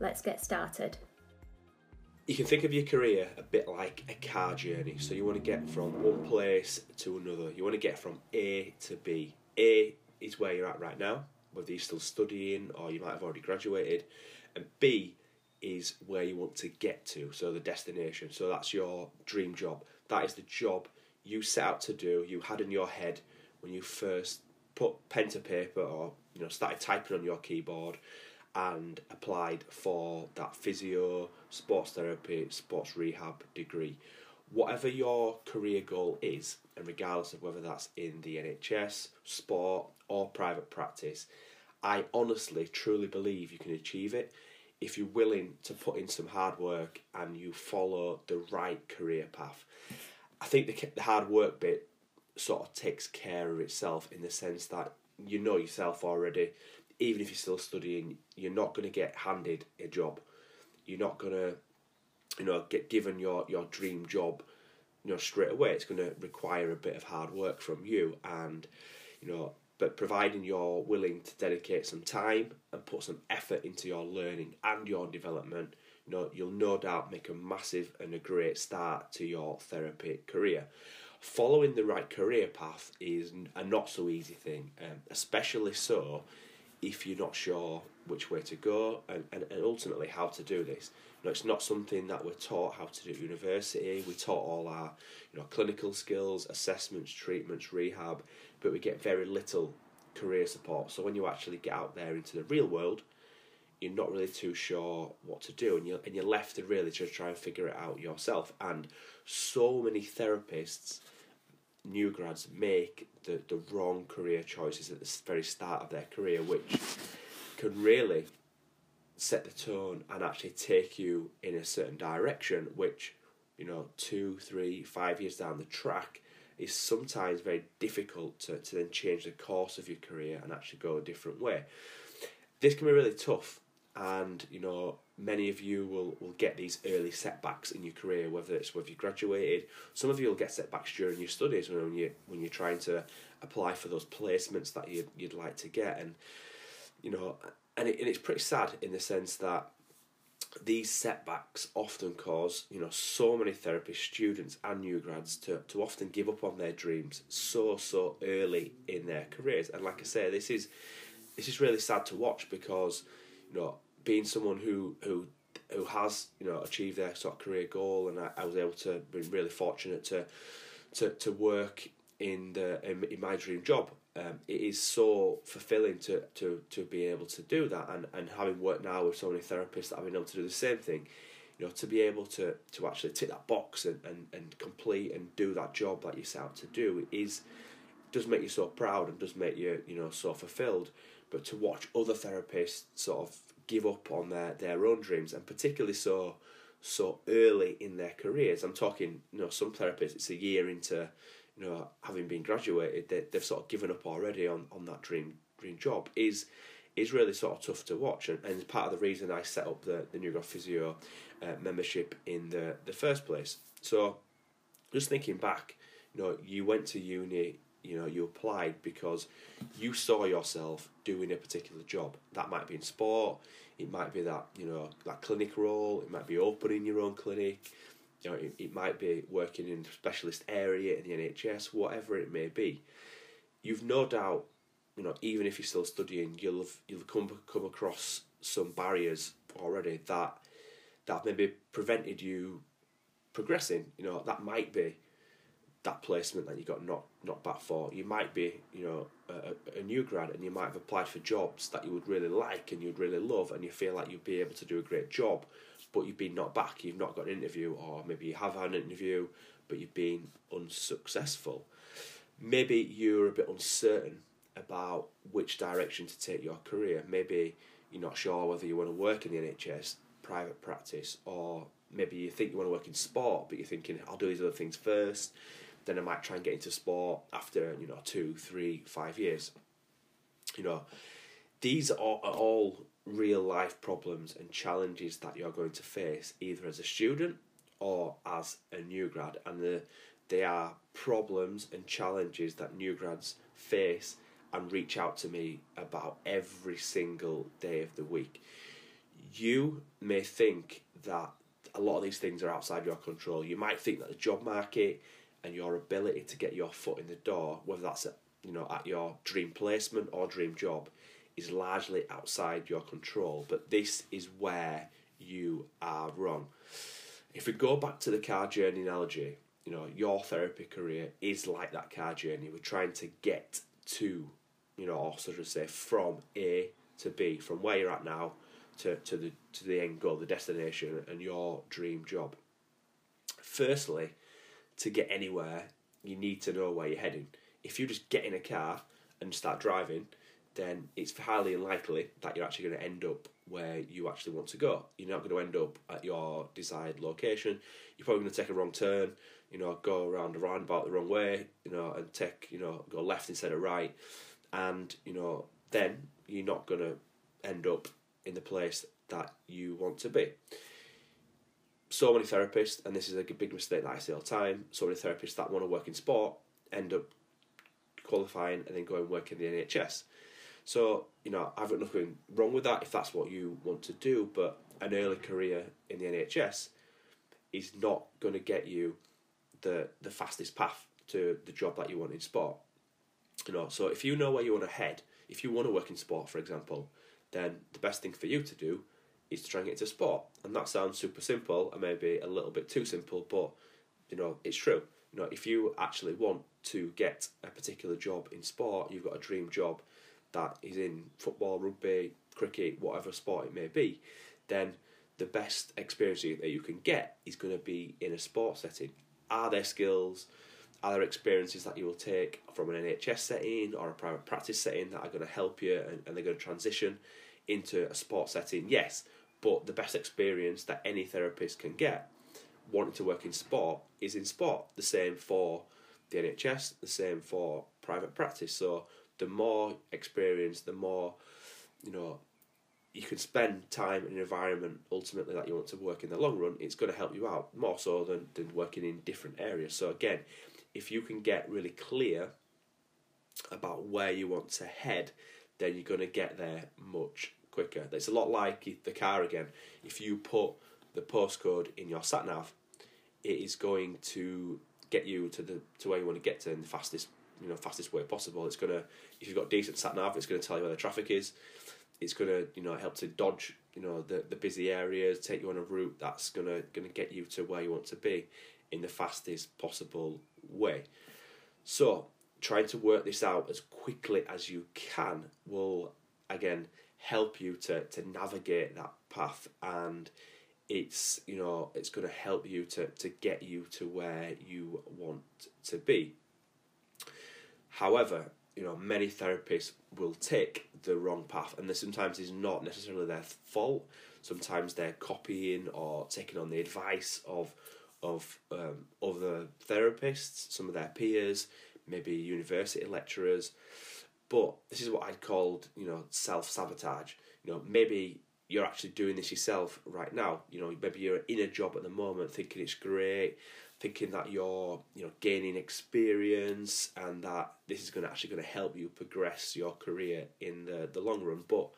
let's get started. You can think of your career a bit like a car journey. So you want to get from one place to another. You want to get from A to B. A is where you're at right now, whether you're still studying or you might have already graduated. And B is where you want to get to, so the destination. So that's your dream job. That is the job you set out to do, you had in your head when you first put pen to paper or you know started typing on your keyboard and applied for that physio, sports therapy, sports rehab degree. Whatever your career goal is, and regardless of whether that's in the NHS, sport, or private practice, I honestly, truly believe you can achieve it if you're willing to put in some hard work and you follow the right career path. I think the, the hard work bit sort of takes care of itself in the sense that you know yourself already. Even if you're still studying, you're not going to get handed a job. You're not going to, you know, get given your, your dream job, you know, straight away. It's going to require a bit of hard work from you, and you know, but providing you're willing to dedicate some time and put some effort into your learning and your development, you know, you'll no doubt make a massive and a great start to your therapy career. Following the right career path is a not so easy thing, um, especially so if you're not sure which way to go and, and, and ultimately how to do this. You know, it's not something that we're taught how to do at university. We taught all our you know clinical skills, assessments, treatments, rehab, but we get very little career support. So when you actually get out there into the real world, you're not really too sure what to do, and you're and you're left to really just try and figure it out yourself. And so many therapists, new grads, make the the wrong career choices at the very start of their career, which can really set the tone and actually take you in a certain direction, which you know two, three, five years down the track is sometimes very difficult to, to then change the course of your career and actually go a different way. This can be really tough, and you know many of you will, will get these early setbacks in your career, whether it's whether you graduated. Some of you will get setbacks during your studies when you when you're trying to apply for those placements that you'd you'd like to get, and you know, and, it, and it's pretty sad in the sense that these setbacks often cause you know so many therapist students and new grads to, to often give up on their dreams so so early in their careers and like i say this is this is really sad to watch because you know being someone who who who has you know achieved their sort of career goal and I, I was able to be really fortunate to to to work in the in, in my dream job. Um, it is so fulfilling to, to, to be able to do that and, and having worked now with so many therapists that I've been able to do the same thing. You know to be able to, to actually tick that box and, and, and complete and do that job that you set out to do is does make you so proud and does make you you know so fulfilled but to watch other therapists sort of give up on their, their own dreams and particularly so so early in their careers I'm talking you know some therapists it's a year into you know, having been graduated, they, they've sort of given up already on, on that dream dream job is is really sort of tough to watch, and, and part of the reason I set up the the Grad Physio uh, membership in the the first place. So, just thinking back, you know, you went to uni, you know, you applied because you saw yourself doing a particular job. That might be in sport, it might be that you know that clinic role, it might be opening your own clinic, you know, it, it might be working in a specialist area in the NHS, whatever it may be. You've no doubt, you know, even if you're still studying, you'll have you'll come come across some barriers already that that maybe prevented you progressing. You know, that might be that placement that you got not not back for. You might be, you know, a, a new grad and you might have applied for jobs that you would really like and you'd really love and you feel like you'd be able to do a great job, but you've been not back, you've not got an interview, or maybe you have had an interview, but you've been unsuccessful. Maybe you're a bit uncertain about which direction to take your career. Maybe you're not sure whether you want to work in the NHS, private practice, or maybe you think you want to work in sport, but you're thinking, I'll do these other things first then I might try and get into sport after you know two, three, five years. You know, these are, all real life problems and challenges that you're going to face either as a student or as a new grad, and the, they are problems and challenges that new grads face and reach out to me about every single day of the week. You may think that a lot of these things are outside your control. You might think that the job market and your ability to get your foot in the door, whether that's at, you know at your dream placement or dream job, is largely outside your control. But this is where you are wrong. If we go back to the car journey analogy, you know your therapy career is like that car journey. We're trying to get to, you know, or sort of say from A to B, from where you're at now to, to the to the end goal, the destination, and your dream job. Firstly, to get anywhere, you need to know where you're heading. If you just get in a car and start driving, then it's highly unlikely that you're actually going to end up where you actually want to go. You're not going to end up at your desired location. You're probably going to take a wrong turn, you know, go around a roundabout the wrong way, you know, and take, you know, go left instead of right. And, you know, then you're not going to end up in the place that you want to be so many therapists, and this is a big mistake that I see all the time. So many therapists that want to work in sport end up qualifying and then going work in the NHS. So you know, I've got nothing wrong with that if that's what you want to do. But an early career in the NHS is not going to get you the the fastest path to the job that you want in sport. You know, so if you know where you want to head, if you want to work in sport, for example, then the best thing for you to do is to try and get into sport. And that sounds super simple and maybe a little bit too simple, but you know, it's true. You know, if you actually want to get a particular job in sport, you've got a dream job that is in football, rugby, cricket, whatever sport it may be, then the best experience that you can get is going to be in a sports setting. Are there skills? Are there experiences that you will take from an NHS setting or a private practice setting that are going to help you and, and they're going to transition into a sports setting? Yes, but the best experience that any therapist can get wanting to work in sport is in sport. The same for the NHS, the same for private practice. So the more experience, the more you know you can spend time in an environment ultimately that you want to work in the long run, it's going to help you out more so than, than working in different areas. So again, if you can get really clear about where you want to head, then you're going to get there much quicker. It's a lot like the car again. If you put the postcode in your sat nav, it is going to get you to the to where you want to get to in the fastest you know fastest way possible. It's gonna if you've got decent sat nav, it's gonna tell you where the traffic is. It's gonna you know help to dodge you know the the busy areas, take you on a route that's gonna gonna get you to where you want to be in the fastest possible way. So trying to work this out as quickly as you can will again help you to to navigate that path. And it's you know it's going to help you to to get you to where you want to be. However you know many therapists will take the wrong path and this sometimes is not necessarily their fault. Sometimes they're copying or taking on the advice of of um, other therapists some of their peers maybe university lecturers but this is what I'd called, you know, self sabotage. You know, maybe you're actually doing this yourself right now. You know, maybe you're in a job at the moment, thinking it's great, thinking that you're you know gaining experience and that this is going to actually going to help you progress your career in the the long run. But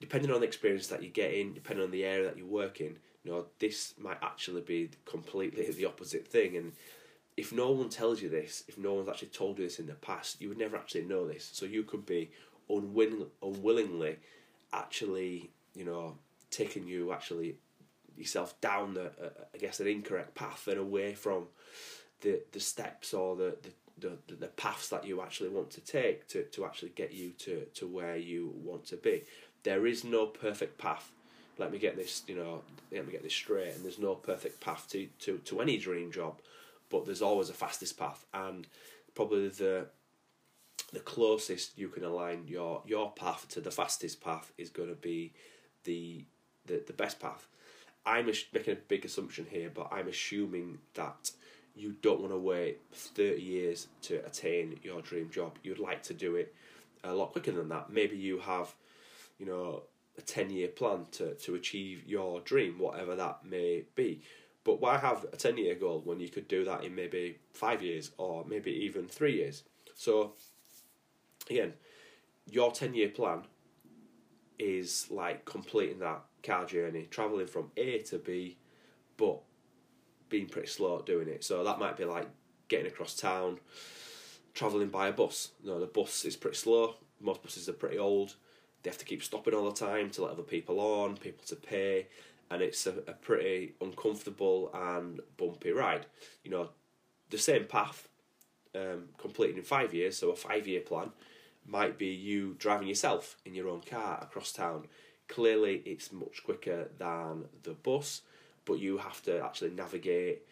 depending on the experience that you get in, depending on the area that you work in, you know, this might actually be completely the opposite thing. And if no one tells you this, if no one's actually told you this in the past, you would never actually know this. So you could be unwilling, unwillingly actually, you know, taking you actually yourself down the, uh, I guess, an incorrect path and away from the the steps or the, the the, the paths that you actually want to take to, to actually get you to, to where you want to be. There is no perfect path. Let me get this, you know, let me get this straight. And there's no perfect path to, to, to any dream job, but there's always a fastest path. And probably the the closest you can align your your path to the fastest path is going to be the the, the best path. I'm making a big assumption here, but I'm assuming that you don't want to wait 30 years to attain your dream job. You'd like to do it a lot quicker than that. Maybe you have, you know, a 10 year plan to, to achieve your dream, whatever that may be. But why have a 10 year goal when you could do that in maybe five years or maybe even three years? So again, your 10 year plan is like completing that car journey, travelling from A to B, but being pretty slow at doing it. So that might be like getting across town, travelling by a bus. You know, the bus is pretty slow, most buses are pretty old, they have to keep stopping all the time to let other people on, people to pay, and it's a, a pretty uncomfortable and bumpy ride. You know, the same path um, completed in five years, so a five year plan might be you driving yourself in your own car across town. Clearly, it's much quicker than the bus, but you have to actually navigate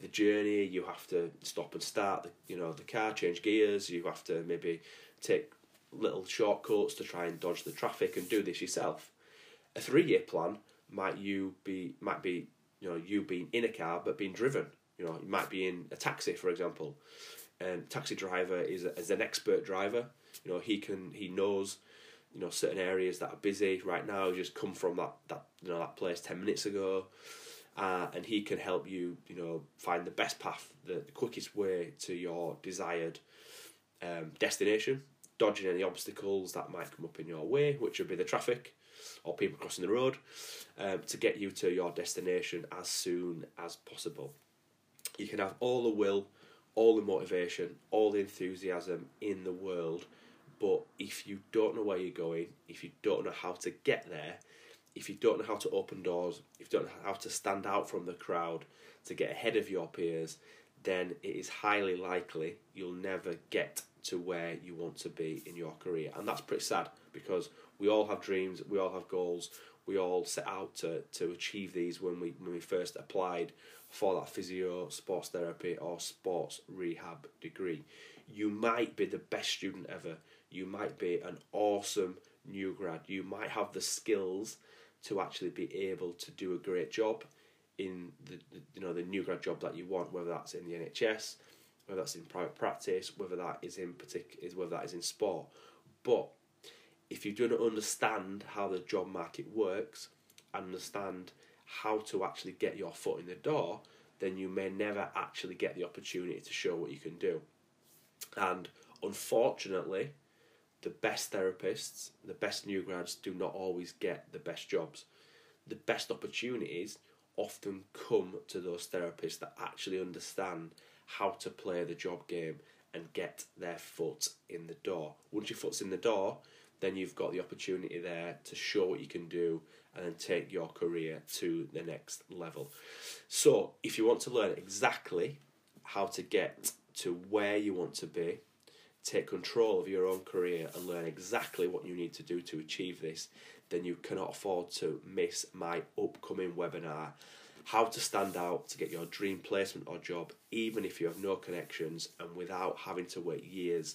the journey. You have to stop and start the you know the car, change gears. You have to maybe take little shortcuts to try and dodge the traffic and do this yourself. A three year plan might you be might be you know you being in a car but being driven. You know, you might be in a taxi, for example, and taxi driver is, is an expert driver you know, he can he knows you know certain areas that are busy right now. Just come from that that you know that place ten minutes ago. Uh, and he can help you, you know, find the best path, the, the quickest way to your desired um, destination, dodging any obstacles that might come up in your way, which would be the traffic or people crossing the road, um, to get you to your destination as soon as possible. You can have all the will, all the motivation, all the enthusiasm in the world but if you don't know where you're going, if you don't know how to get there, if you don't know how to open doors, if you don't know how to stand out from the crowd to get ahead of your peers, then it is highly likely you'll never get to where you want to be in your career. And that's pretty sad because we all have dreams, we all have goals, we all set out to, to achieve these when we when we first applied for that physio, sports therapy or sports rehab degree. You might be the best student ever you might be an awesome new grad. You might have the skills to actually be able to do a great job in the, the, you know the new grad job that you want, whether that's in the NHS, whether that's in private practice, whether that is in particular, is whether that is in sport. But if you don't understand how the job market works, understand how to actually get your foot in the door, then you may never actually get the opportunity to show what you can do. And unfortunately, the best therapists, the best new grads do not always get the best jobs. The best opportunities often come to those therapists that actually understand how to play the job game and get their foot in the door. Once your foot's in the door, then you've got the opportunity there to show what you can do and then take your career to the next level. So, if you want to learn exactly how to get to where you want to be, take control of your own career and learn exactly what you need to do to achieve this, then you cannot afford to miss my upcoming webinar. How to stand out to get your dream placement or job, even if you have no connections and without having to wait years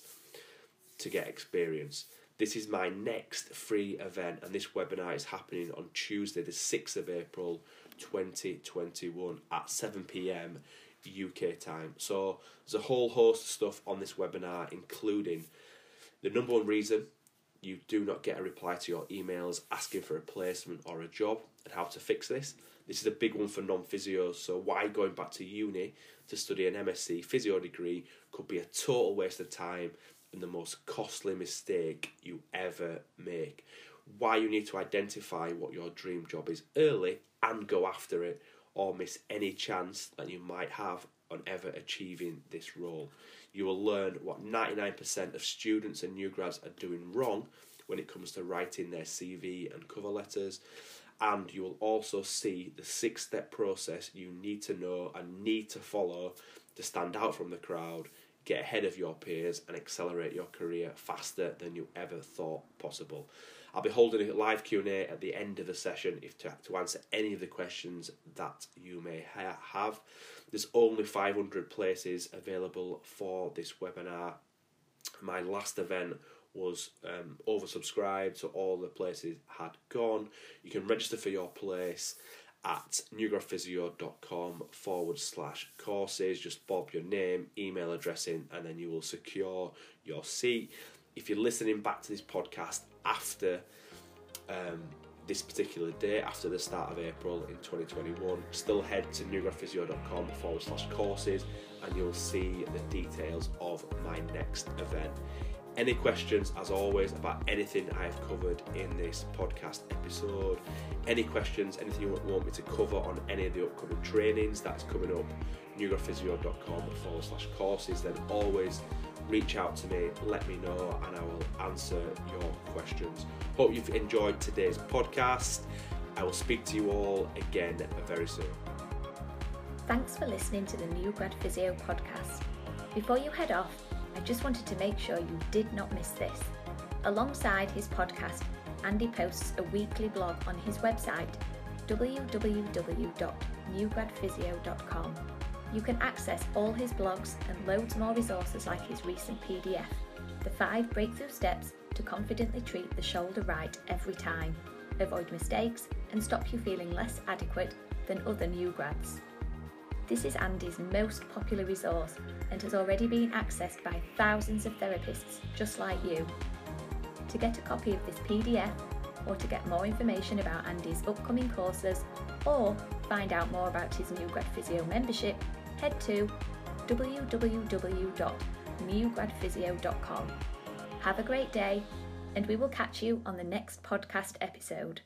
to get experience. This is my next free event, and this webinar is happening on Tuesday, the 6th of April 2021 at 7 pm UK time. So there's a whole host of stuff on this webinar, including the number one reason you do not get a reply to your emails asking for a placement or a job and how to fix this. This is a big one for non physios, so why going back to uni to study an MSc physio degree could be a total waste of time and the most costly mistake you ever make. Why you need to identify what your dream job is early and go after it, or miss any chance that you might have on ever achieving this role. You will learn what 99% of students and new grads are doing wrong when it comes to writing their CV and cover letters. And you will also see the six step process you need to know and need to follow to stand out from the crowd, get ahead of your peers, and accelerate your career faster than you ever thought possible. I'll be holding a live Q&A at the end of the session if to, to answer any of the questions that you may ha- have. There's only 500 places available for this webinar. My last event was um, oversubscribed, so all the places had gone. You can register for your place at newgradphysio.com forward slash courses. Just bob your name, email address in, and then you will secure your seat. If you're listening back to this podcast after um, this particular day, after the start of April in 2021, still head to newgradphysio.com forward slash courses and you'll see the details of my next event. Any questions, as always, about anything I've covered in this podcast episode? Any questions, anything you want me to cover on any of the upcoming trainings that's coming up? newgradphysio.com forward slash courses, then always reach out to me, let me know, and I will answer your questions. Hope you've enjoyed today's podcast. I will speak to you all again very soon. Thanks for listening to the New Grad Physio podcast. Before you head off, I just wanted to make sure you did not miss this. Alongside his podcast, Andy posts a weekly blog on his website, www.newgradphysio.com. You can access all his blogs and loads more resources like his recent PDF, The 5 Breakthrough Steps to Confidently Treat the Shoulder Right Every Time, avoid mistakes, and stop you feeling less adequate than other new grads. This is Andy's most popular resource and has already been accessed by thousands of therapists just like you. To get a copy of this PDF, or to get more information about Andy's upcoming courses, or find out more about his new Grad Physio membership, head to www.newgradphysio.com. Have a great day, and we will catch you on the next podcast episode.